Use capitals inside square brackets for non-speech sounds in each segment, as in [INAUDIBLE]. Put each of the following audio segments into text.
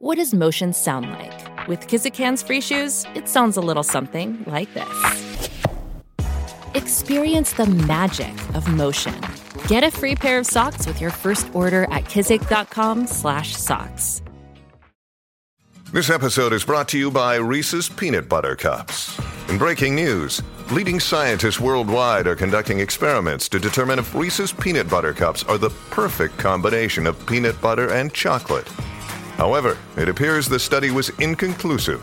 What does motion sound like? With Kizik hands free shoes, it sounds a little something like this. Experience the magic of motion. Get a free pair of socks with your first order at kizik.com/socks. This episode is brought to you by Reese's Peanut Butter Cups. In breaking news, leading scientists worldwide are conducting experiments to determine if Reese's Peanut Butter Cups are the perfect combination of peanut butter and chocolate. However, it appears the study was inconclusive,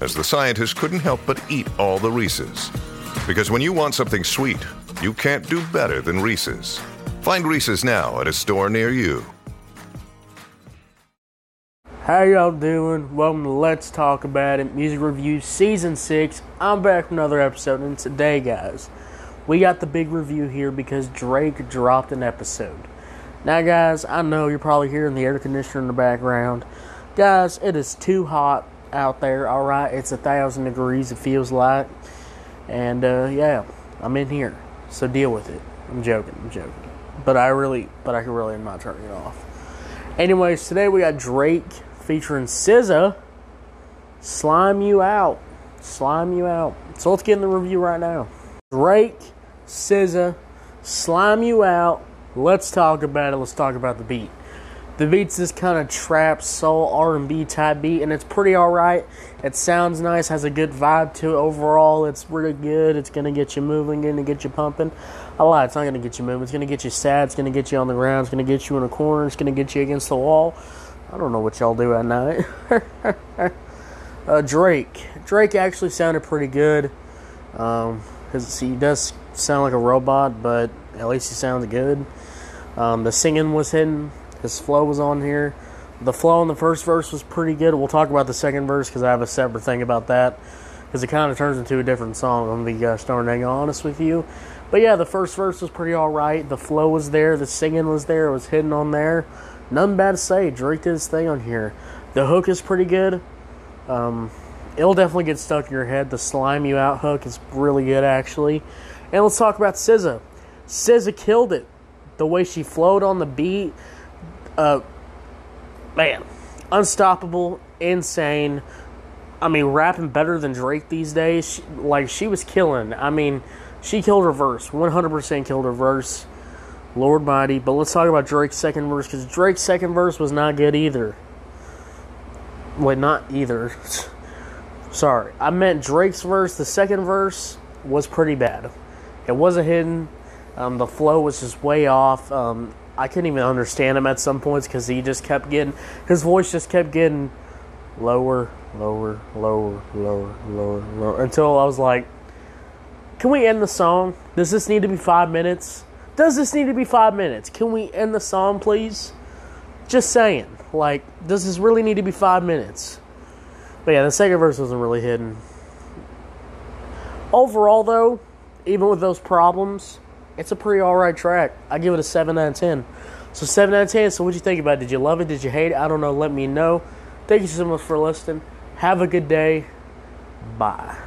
as the scientists couldn't help but eat all the Reese's. Because when you want something sweet, you can't do better than Reese's. Find Reese's now at a store near you. How y'all doing? Welcome to Let's Talk About It Music Review Season 6. I'm back for another episode, and today, guys, we got the big review here because Drake dropped an episode. Now, guys, I know you're probably hearing the air conditioner in the background. Guys, it is too hot out there, alright? It's a thousand degrees, it feels like. And, uh, yeah, I'm in here, so deal with it. I'm joking, I'm joking. But I really, but I can really not turning it off. Anyways, today we got Drake featuring SZA. Slime you out. Slime you out. So let's get in the review right now. Drake, SZA, Slime You Out. Let's talk about it. Let's talk about the beat. The beat's this kind of trap, soul, R&B type beat, and it's pretty alright. It sounds nice, has a good vibe to it overall. It's really good. It's to get you moving, to get you pumping. I lie, it's not to get you moving. It's to get you sad. It's to get you on the ground. It's to get you in a corner. It's to get you against the wall. I don't know what y'all do at night. [LAUGHS] uh, Drake. Drake actually sounded pretty good. Um, he does sound like a robot, but at least he sounds good. Um, the singing was hidden. His flow was on here. The flow in the first verse was pretty good. We'll talk about the second verse because I have a separate thing about that. Because it kind of turns into a different song. I'm to be uh, starting honest with you. But yeah, the first verse was pretty alright. The flow was there. The singing was there. It was hidden on there. Nothing bad to say. Drake did his thing on here. The hook is pretty good. Um, it'll definitely get stuck in your head. The slime you out hook is really good, actually. And let's talk about SZA. SZA killed it. The way she flowed on the beat, uh, man, unstoppable, insane. I mean, rapping better than Drake these days. She, like she was killing. I mean, she killed her verse. 100% killed her verse. Lord mighty. But let's talk about Drake's second verse because Drake's second verse was not good either. Wait, not either. [LAUGHS] Sorry, I meant Drake's verse. The second verse was pretty bad. It wasn't hidden. Um, the flow was just way off. Um, I couldn't even understand him at some points because he just kept getting his voice just kept getting lower, lower, lower, lower, lower, lower until I was like, "Can we end the song? Does this need to be five minutes? Does this need to be five minutes? Can we end the song, please?" Just saying. Like, does this really need to be five minutes? But yeah, the second verse wasn't really hidden. Overall, though, even with those problems, it's a pretty alright track. I give it a 7 out of 10. So 7 out of 10. So what you think about it? Did you love it? Did you hate it? I don't know. Let me know. Thank you so much for listening. Have a good day. Bye.